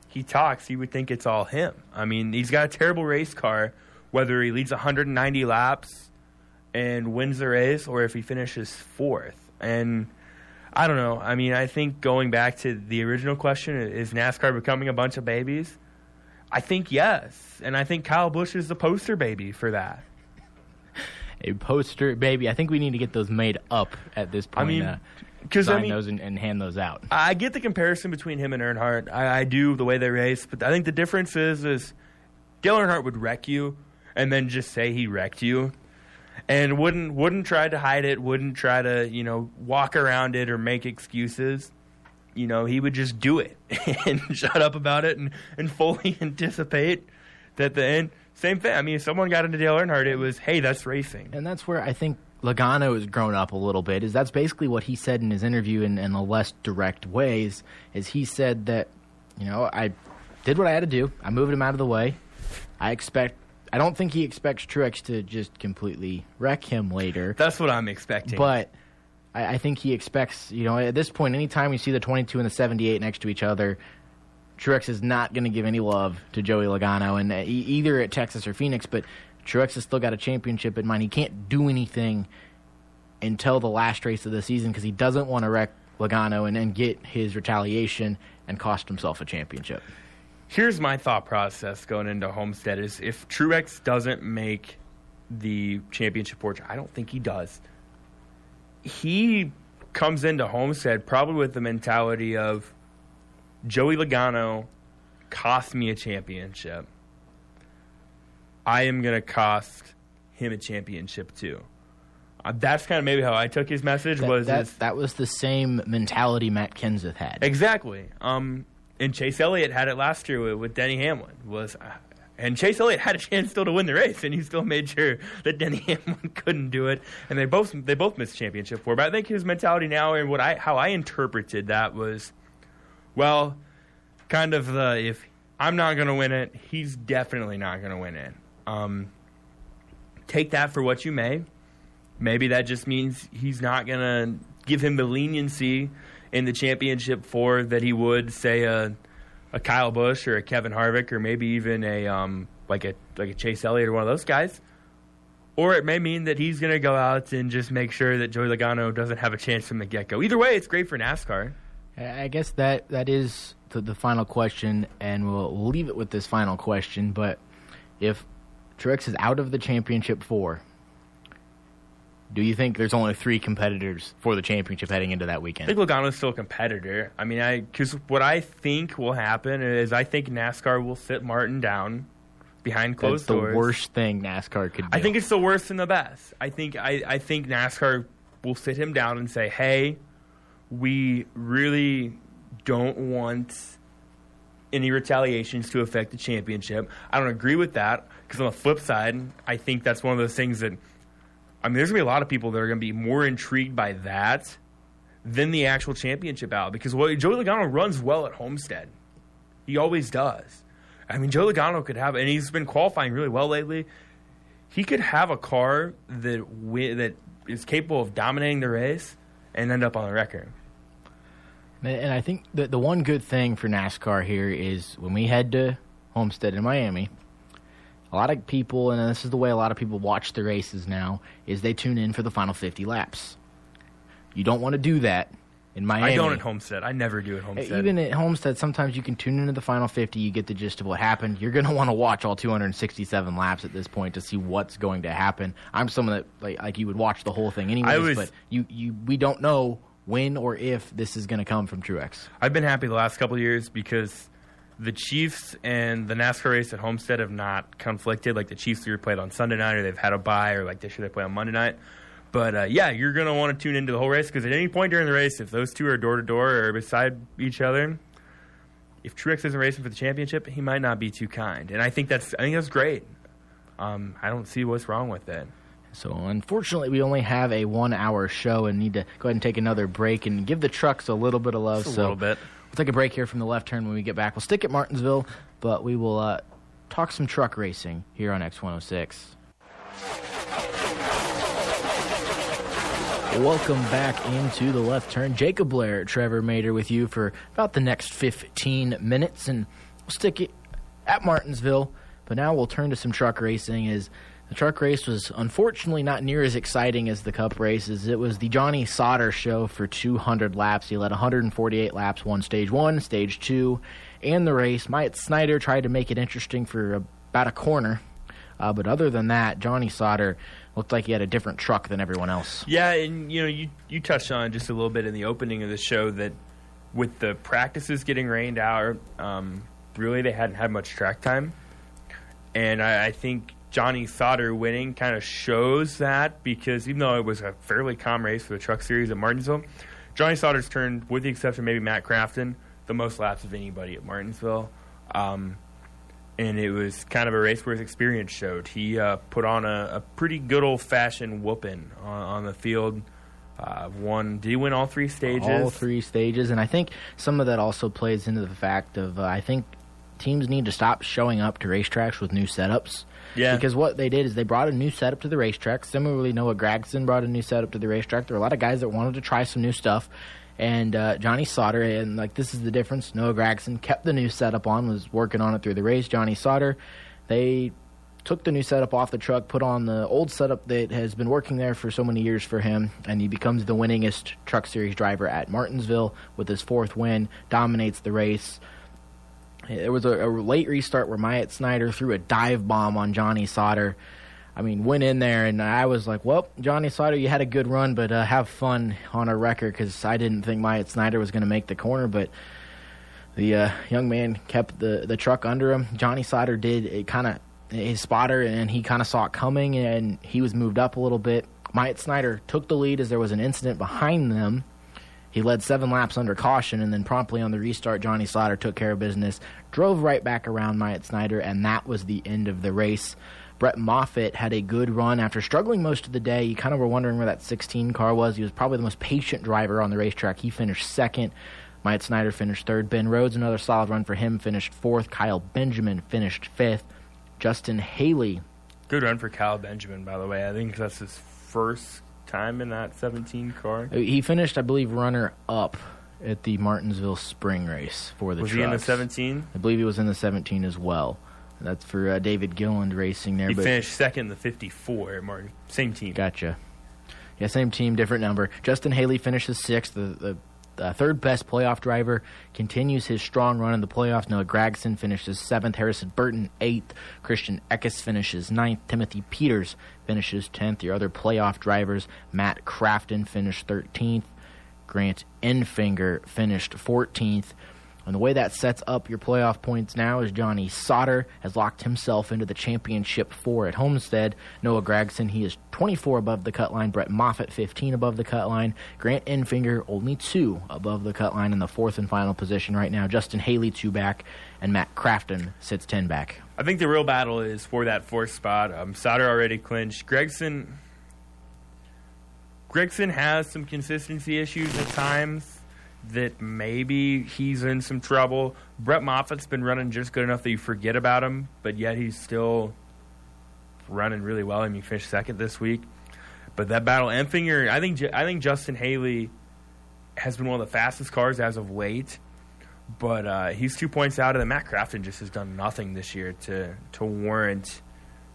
he talks, you would think it's all him. I mean, he's got a terrible race car. Whether he leads 190 laps and wins the race, or if he finishes fourth, and I don't know. I mean, I think going back to the original question, is NASCAR becoming a bunch of babies? I think yes, and I think Kyle Busch is the poster baby for that. A poster, baby. I think we need to get those made up at this point. I mean, uh, because I mean, those and, and hand those out. I get the comparison between him and Earnhardt. I, I do the way they race, but I think the difference is is Dale Earnhardt would wreck you and then just say he wrecked you, and wouldn't wouldn't try to hide it, wouldn't try to you know walk around it or make excuses. You know, he would just do it *laughs* and shut up about it and, and fully *laughs* anticipate that the end. Same thing. I mean, if someone got into Dale Earnhardt, it was, hey, that's racing. And that's where I think Logano has grown up a little bit. Is that's basically what he said in his interview in, in the less direct ways. Is he said that, you know, I did what I had to do. I moved him out of the way. I expect. I don't think he expects Truex to just completely wreck him later. That's what I'm expecting. But I, I think he expects, you know, at this point, anytime you see the 22 and the 78 next to each other, Truex is not going to give any love to Joey Logano, and uh, e- either at Texas or Phoenix. But Truex has still got a championship in mind. He can't do anything until the last race of the season because he doesn't want to wreck Logano and then get his retaliation and cost himself a championship. here's my thought process going into Homestead is if Truex doesn't make the championship porch, I don't think he does. He comes into Homestead probably with the mentality of Joey Logano cost me a championship. I am going to cost him a championship too. Uh, that's kind of maybe how I took his message That, was that, is- that was the same mentality Matt Kenseth had. Exactly. Um, and Chase Elliott had it last year with, with Denny Hamlin. Was uh, and Chase Elliott had a chance still to win the race, and he still made sure that Denny *laughs* Hamlin couldn't do it. And they both they both missed championship four. But I think his mentality now and what I how I interpreted that was, well, kind of the if I'm not going to win it, he's definitely not going to win it. Um, take that for what you may. Maybe that just means he's not going to give him the leniency in the championship four that he would say a a Kyle Busch or a Kevin Harvick or maybe even a um like a like a Chase Elliott or one of those guys. Or it may mean that he's going to go out and just make sure that Joey Logano doesn't have a chance from the get go. Either way, it's great for NASCAR. I guess that that is the, the final question, and we'll, we'll leave it with this final question. But if Truex is out of the championship four, Do you think there's only three competitors for the championship heading into that weekend? I think Logano's still a competitor. I mean, I because what I think will happen is I think NASCAR will sit Martin down behind closed doors. That's the doors. worst thing NASCAR could do. I think it's the worst and the best. I think I, I think NASCAR will sit him down and say, "Hey, we really don't want any retaliations to affect the championship." I don't agree with that because on the flip side, I think that's one of those things that I mean, there's gonna be a lot of people that are gonna be more intrigued by that than the actual championship out because what Joey Logano runs well at Homestead. He always does. I mean, Joe Logano could have, and he's been qualifying really well lately. He could have a car that that is capable of dominating the race and end up on the record. And I think that the one good thing for NASCAR here is when we head to Homestead in Miami, a lot of people, and this is the way a lot of people watch the races now, is they tune in for the final 50 laps. You don't want to do that in Miami. I don't at Homestead. I never do at Homestead. Even at Homestead, sometimes you can tune into the final 50, you get the gist of what happened. You're going to want to watch all 267 laps at this point to see what's going to happen. I'm someone that, like, like you would watch the whole thing anyways, was- but you, you, we don't know when or if this is going to come from Truex. I've been happy the last couple of years because the Chiefs and the NASCAR race at Homestead have not conflicted. Like the Chiefs either played on Sunday night or they've had a bye, or like this year they play on Monday night. But uh, yeah, you're going to want to tune into the whole race because at any point during the race, if those two are door to door or beside each other, if Truex isn't racing for the championship, he might not be too kind. And I think that's I think that's great. Um, I don't see what's wrong with it. So unfortunately, we only have a one-hour show and need to go ahead and take another break and give the trucks a little bit of love. Just a so little bit. We'll take a break here from the left turn when we get back. We'll stick at Martinsville, but we will uh, talk some truck racing here on X106. Welcome back into the left turn. Jacob Blair, Trevor Mater with you for about the next 15 minutes, and we'll stick it at Martinsville. But now we'll turn to some truck racing. As the truck race was unfortunately not near as exciting as the Cup races. It was the Johnny Sauter show for 200 laps. He led 148 laps, won stage one, stage two, and the race. Myatt Snider tried to make it interesting for about a corner. Uh, but other than that, Johnny Sauter looked like he had a different truck than everyone else. Yeah, and you know, you you touched on just a little bit in the opening of the show that with the practices getting rained out, um, really they hadn't had much track time, and I, I think Johnny Sauter winning kind of shows that because even though it was a fairly calm race for the Truck Series at Martinsville, Johnny Sauter's turned, with the exception of maybe Matt Crafton, the most laps of anybody at Martinsville. Um, and it was kind of a race where his experience showed. He uh, put on a, a pretty good old fashioned whooping on, on the field. Uh, won. Did he win all three stages? All three stages, and I think some of that also plays into the fact of uh, I think teams need to stop showing up to racetracks with new setups. Yeah. Because what they did is they brought a new setup to the racetrack. Similarly, Noah Gragson brought a new setup to the racetrack. There were a lot of guys that wanted to try some new stuff. And uh, Johnny Sauter, and like this is the difference. Noah Gragson kept the new setup on, was working on it through the race. Johnny Sauter, they took the new setup off the truck, put on the old setup that has been working there for so many years for him, and he becomes the winningest Truck Series driver at Martinsville with his fourth win, dominates the race. There was a, a late restart where Myatt Snider threw a dive bomb on Johnny Sauter. I mean, went in there, and I was like, well, Johnny Sauter, you had a good run, but uh, have fun on a record because I didn't think Myatt Snider was going to make the corner, but the uh, young man kept the, the truck under him. Johnny Sauter did it kind of his spotter, and he kind of saw it coming, and he was moved up a little bit. Myatt Snider took the lead as there was an incident behind them. He led seven laps under caution, and then promptly on the restart, Johnny Sauter took care of business, drove right back around Myatt Snider, and that was the end of the race. Brett Moffitt had a good run after struggling most of the day. You kind of were wondering where that 16 car was. He was probably the most patient driver on the racetrack. He finished second. Myatt Snider finished third. Ben Rhodes, another solid run for him, finished fourth. Kyle Benjamin finished fifth. Justin Haley Good run for Kyle Benjamin, by the way. I think that's his first time in that 17 car. He finished, I believe, runner up at the Martinsville Spring Race for the Was he in the 17? I believe he was in the 17 as well. That's for uh, David Gilliland racing there. He finished second in the 54 at Martin. Same team. Gotcha. Yeah, same team, different number. Justin Haley finishes sixth. The, the uh, third best playoff driver, continues his strong run in the playoffs. Noah Gragson finishes seventh. Harrison Burton eighth. Christian Eckes finishes ninth. Timothy Peters finishes tenth. Your other playoff drivers: Matt Crafton finished thirteenth. Grant Enfinger finished fourteenth. And the way that sets up your playoff points now is Johnny Sauter has locked himself into the championship four at Homestead. Noah Gragson, he is 24 above the cut line. Brett Moffitt, 15 above the cut line. Grant Enfinger, only two above the cut line in the fourth and final position right now. Justin Haley, two back. And Matt Crafton sits 10 back. I think the real battle is for that fourth spot. Um, Sauter already clinched. Gragson. Gragson has some consistency issues at times that maybe he's in some trouble. Brett Moffitt's been running just good enough that you forget about him, but yet he's still running really well. I mean, he finished second this week. But that battle, Enfinger, I think I think Justin Haley has been one of the fastest cars as of late. But uh, he's two points out, and then Matt Crafton just has done nothing this year to to warrant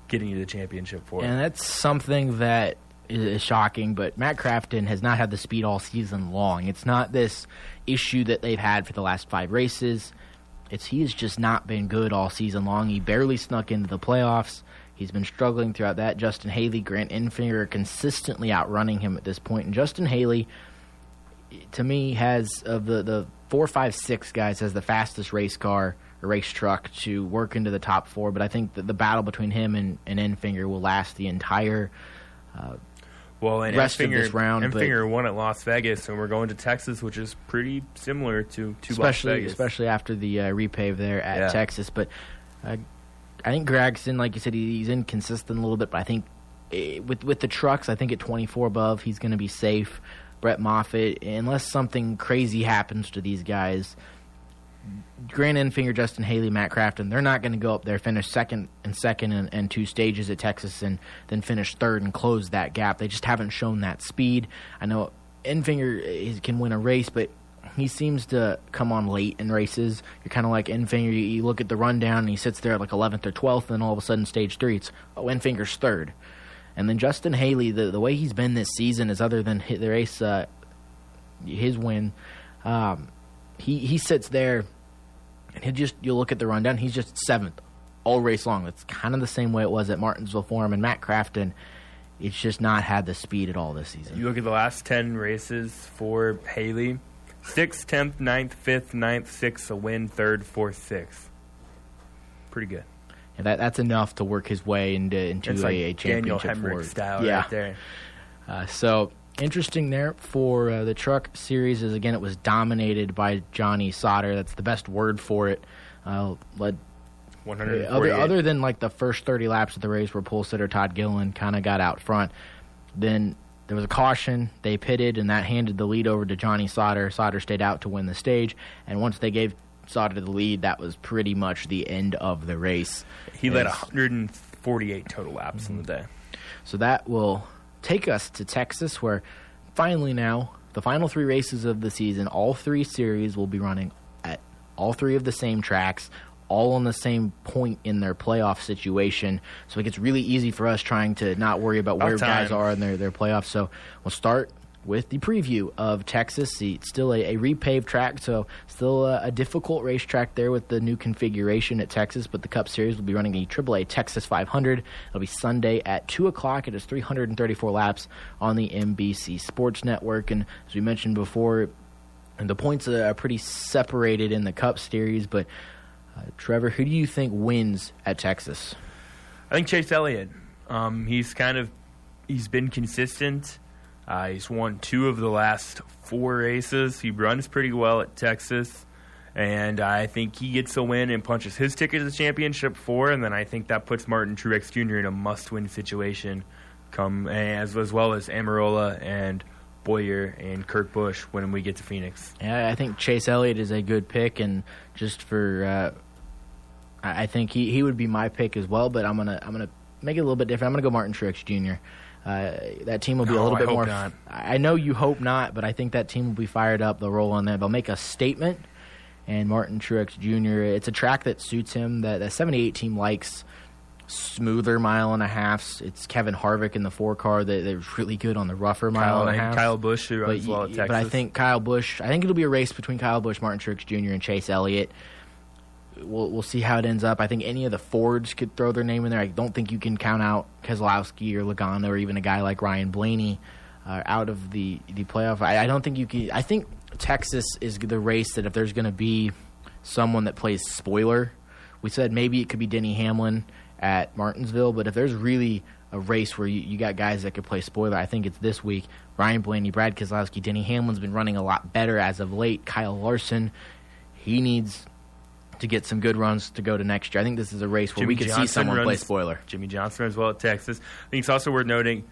getting you the championship for. And that's something that is shocking, but Matt Crafton has not had the speed all season long. It's not this issue that they've had for the last five races. It's he has just not been good all season long. He barely snuck into the playoffs. He's been struggling throughout that. Justin Haley, Grant Enfinger are consistently outrunning him at this point. And Justin Haley, to me, has of the the four, five, six guys has the fastest race car race truck to work into the top four. But I think that the battle between him and, and Enfinger will last the entire uh, well, and rest Enfinger, of this round, Enfinger won at Las Vegas, and we're going to Texas, which is pretty similar to, to especially especially after the uh, repave there at Yeah. Texas. But uh, I think Gragson, like you said, he, he's inconsistent a little bit. But I think eh, with with the trucks, I think at 24 above, he's going to be safe. Brett Moffitt, unless something crazy happens to these guys. Grant Enfinger, Justin Haley, Matt Crafton, they're not going to go up there, finish second and second and, and two stages at Texas, and then finish third and close that gap. They just haven't shown that speed. I know Enfinger can win a race, but he seems to come on late in races. You're kind of like Enfinger. You, you look at the rundown, and he sits there at like 11th or 12th, and then all of a sudden, stage three, it's oh, Enfinger's third. And then Justin Haley, the the way he's been this season is other than the race, uh, his win. Um, he he sits there, and he just you look at the rundown. He's just seventh all race long. That's kind of the same way it was at Martinsville for him and Matt Crafton. It's just not had the speed at all this season. You look at the last 10 races for Haley 6th, 10th, 9th, 5th, 9th, 6th, a win, 3rd, 4th, 6th. Pretty good. And that that's enough to work his way into into a, like a Daniel championship Hemric forward. style yeah. right there. Uh, so interesting there for uh, the truck series is again it was dominated by Johnny Sauter. That's the best word for it. Uh, led other other than like the first 30 laps of the race where pole sitter Todd Gilliland kind of got out front, then there was a caution. They pitted, and that handed the lead over to Johnny Sauter. Sauter stayed out to win the stage, and once they gave Sauter the lead, that was pretty much the end of the race. he led 148 total laps in the day. So that will take us to Texas, where finally now the final three races of the season, all three series will be running at all three of the same tracks, all on the same point in their playoff situation. So it gets really easy for us trying to not worry about where guys are in their, their playoffs. So we'll start with the preview of Texas. See, It's still a, a repaved track, so still a, a difficult racetrack there with the new configuration at Texas. But the Cup Series will be running the AAA Texas 500. It'll be Sunday at 2 o'clock. It is 334 laps on the NBC Sports Network. And as we mentioned before, the points are pretty separated in the Cup Series. But uh, Trevor, who do you think wins at Texas? I think Chase Elliott. Um, he's kind of he's been consistent. Uh, he's won two of the last four races. He runs pretty well at Texas, and I think he gets a win and punches his ticket to the championship four. And then I think that puts Martin Truex Jr. in a must-win situation, come as as well as Almirola and Bowyer and Kurt Busch when we get to Phoenix. Yeah, I think Chase Elliott is a good pick, and just for, uh, I I think he, he would be my pick as well. But I'm gonna I'm gonna make it a little bit different. I'm gonna go Martin Truex Jr. Uh, that team will be a little I bit hope more. not. I know you hope not, but I think that team will be fired up. They'll roll on there. They'll make a statement. And Martin Truex Jr. It's a track that suits him. That the 78 team likes smoother mile and a halfs. It's Kevin Harvick in the four car that they're really good on the rougher mile Kyle, and a half. Kyle Busch who runs but, well y- at Texas. but I think Kyle Busch. I think it'll be a race between Kyle Busch, Martin Truex Jr., and Chase Elliott. We'll we'll see how it ends up. I think any of the Fords could throw their name in there. I don't think you can count out Keselowski or Logano or even a guy like Ryan Blaney uh, out of the the playoff. I, I don't think you can. I think Texas is the race that if there's going to be someone that plays spoiler, we said maybe it could be Denny Hamlin at Martinsville, but if there's really a race where you, you got guys that could play spoiler, I think it's this week. Ryan Blaney, Brad Keselowski, Denny Hamlin's been running a lot better as of late. Kyle Larson, he needs to get some good runs to go to next year. I think this is a race where Jimmie we could see Johnson someone play spoiler. Jimmie Johnson as well at Texas. I think it's also worth noting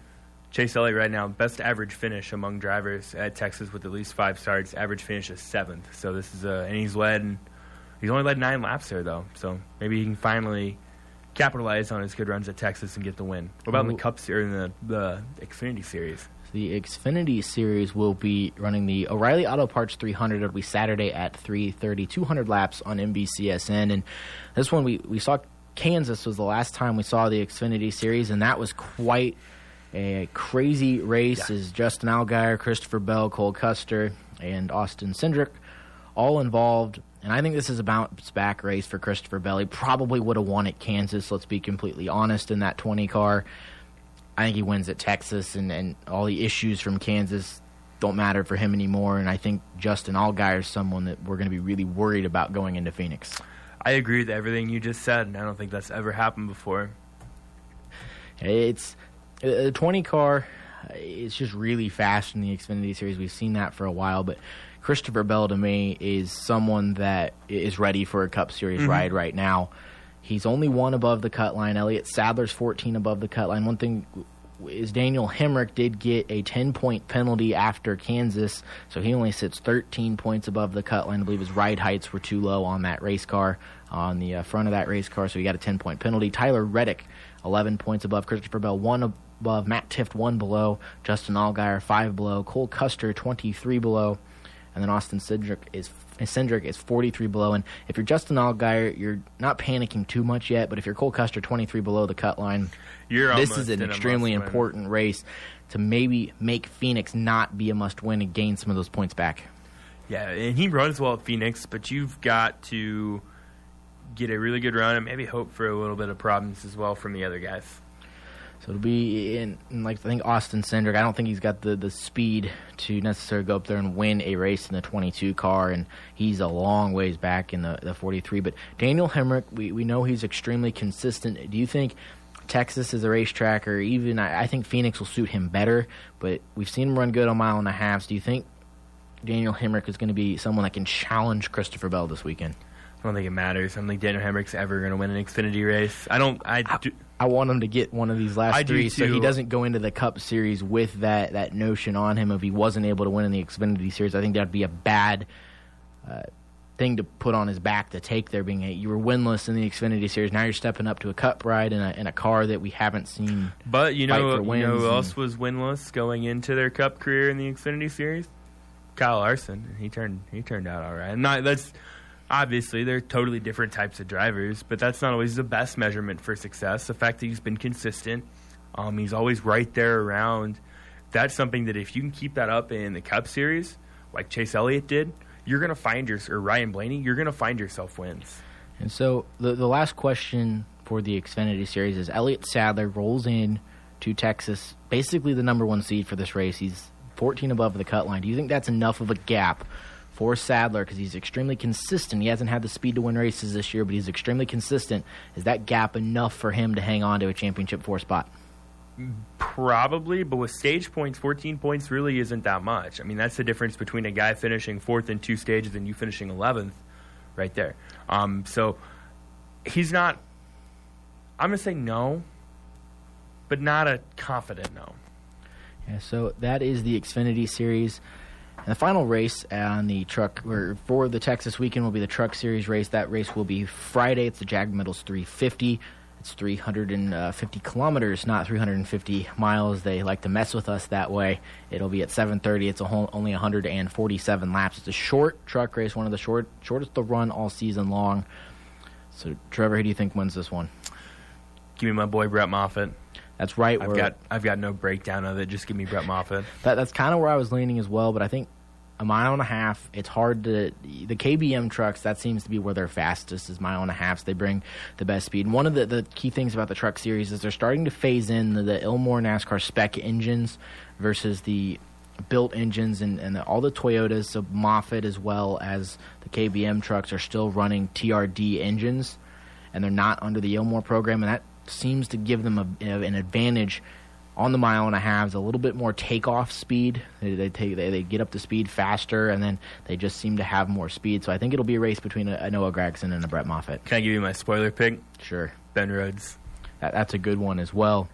Chase Elliott right now best average finish among drivers at Texas with at least five starts. Average finish is seventh. So this is a and he's led and he's only led nine laps there though. So maybe he can finally capitalize on his good runs at Texas and get the win. What about in the Ooh. Cup Series, in the the Xfinity Series? The Xfinity Series will be running the O'Reilly Auto Parts 300. It'll be Saturday at 3:30, 200 laps on NBCSN. And this one we we saw Kansas was the last time we saw the Xfinity Series, and that was quite a crazy race. Yeah. As Justin Allgaier, Christopher Bell, Cole Custer, and Austin Cindric all involved. And I think this is a bounce back race for Christopher Bell. He probably would have won at Kansas. Let's be completely honest in that 20 car. I think he wins at Texas, and, and all the issues from Kansas don't matter for him anymore. And I think Justin Allgaier is someone that we're going to be really worried about going into Phoenix. I agree with everything you just said, and I don't think that's ever happened before. It's uh, a 20 car. Uh, it's just really fast in the Xfinity Series. We've seen that for a while, but Christopher Bell to me is someone that is ready for a Cup Series mm-hmm. ride right now. He's only one above the cut line. Elliott Sadler's 14 above the cut line. One thing is Daniel Hemric did get a 10 point penalty after Kansas, so he only sits 13 points above the cut line. I believe his ride heights were too low on that race car, on the uh, front of that race car, so he got a 10 point penalty. Tyler Reddick, 11 points above. Christopher Bell, 1 above. Matt Tifft, 1 below. Justin Allgaier, 5 below. Cole Custer, 23 below. And then Austin Cindric is Cindric is 43 below. And if you're Justin Allgaier, you're not panicking too much yet. But if you're Cole Custer, 23 below the cut line, You're this is an extremely important race to maybe make Phoenix not be a must win and gain some of those points back. Yeah, and he runs well at Phoenix, but you've got to get a really good run and maybe hope for a little bit of problems as well from the other guys. So it'll be in, in like I think Austin Cindric. I don't think he's got the, the speed to necessarily go up there and win a race in the 22 car, and he's a long ways back in the, the 43. But Daniel Hemric, we, we know he's extremely consistent. Do you think Texas is a racetrack, or even I, I think Phoenix will suit him better? But we've seen him run good on mile and a half. Do you think Daniel Hemric is going to be someone that can challenge Christopher Bell this weekend? I don't think it matters. I don't think Daniel Hemric's ever going to win an Xfinity race. I don't. I do, I want him to get one of these last I three, so he doesn't go into the Cup Series with that that notion on him. If he wasn't able to win in the Xfinity Series, I think that'd be a bad uh, thing to put on his back to take there. Being a, you were winless in the Xfinity Series, now you're stepping up to a Cup ride in a in a car that we haven't seen. but you know, you know who else was winless going into their Cup career in the Xfinity Series? Kyle Larson. He turned. He turned out all right. Not. That's obviously they're totally different types of drivers, but that's not always the best measurement for success. The fact that he's been consistent, um, he's always right there around. That's something that if you can keep that up in the Cup Series, like Chase Elliott did, you're gonna find your or Ryan Blaney, you're gonna find yourself wins. And so the the last question for the Xfinity Series is Elliott Sadler rolls in to Texas, basically the number one seed for this race. He's 14 above the cut line. Do you think that's enough of a gap for Sadler because he's extremely consistent? He hasn't had the speed to win races this year, but he's extremely consistent. Is that gap enough for him to hang on to a championship four spot? Probably, but with stage points, 14 points really isn't that much. I mean, that's the difference between a guy finishing fourth in two stages and you finishing 11th right there. Um, so he's not, I'm going to say no, but not a confident no. Yeah, so that is the Xfinity Series. And the final race on the truck, or for the Texas weekend, will be the Truck Series race. That race will be Friday. It's the Jag Metals 350. It's 350 kilometers, not 350 miles. They like to mess with us that way. It'll be at 7:30. It's a whole, only 147 laps. It's a short truck race, one of the short shortest to run all season long. So, Trevor, who do you think wins this one? Give me my boy Brett Moffitt. That's right. I've got I've got no breakdown of it. Just give me Brett Moffitt. That, that's kind of where I was leaning as well, but I think a mile and a half, it's hard to. The KBM trucks, that seems to be where they're fastest, is mile and a half. They bring the best speed. And one of the, the key things about the truck series is they're starting to phase in the, the Ilmor NASCAR spec engines versus the built engines and, and the, all the Toyotas, so Moffitt as well as the KBM trucks are still running TRD engines, and they're not under the Ilmor program, and that seems to give them a, an advantage on the mile and a halves, a little bit more takeoff speed. They, they take they, they get up to speed faster, and then they just seem to have more speed. So I think it'll be a race between a, a Noah Gragson and a Brett Moffitt. Can I give you my spoiler pick? Sure, Ben Rhodes. that, that's a good one as well.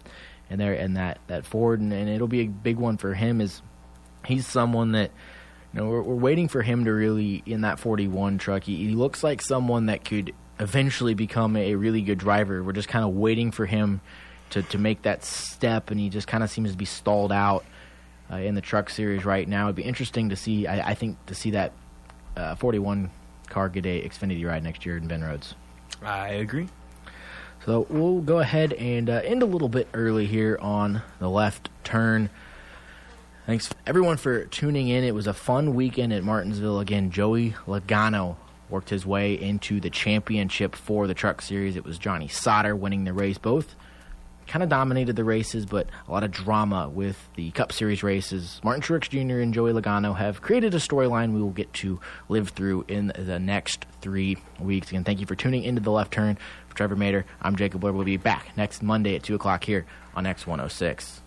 And there and that that Ford, and, and it'll be a big one for him. Is he's someone that you know we're, we're waiting for him to really in that 41 truck. He, he looks like someone that could eventually become a really good driver. We're just kind of waiting for him to to make that step, and he just kind of seems to be stalled out uh, in the truck series right now. It'd be interesting to see. I, I think to see that uh, 41 car a Xfinity ride next year in Ben Rhodes. I agree. So we'll go ahead and uh, end a little bit early here on the left turn. Thanks everyone for tuning in. It was a fun weekend at Martinsville. Again, Joey Logano worked his way into the championship for the Truck Series. It was Johnny Sauter winning the race. Both kind of dominated the races, but a lot of drama with the Cup Series races. Martin Truex Jr. and Joey Logano have created a storyline we will get to live through in the next three weeks. Again, thank you for tuning into the left turn. For Trevor Mater, I'm Jacob Blair. We'll be back next Monday at 2 o'clock here on X106.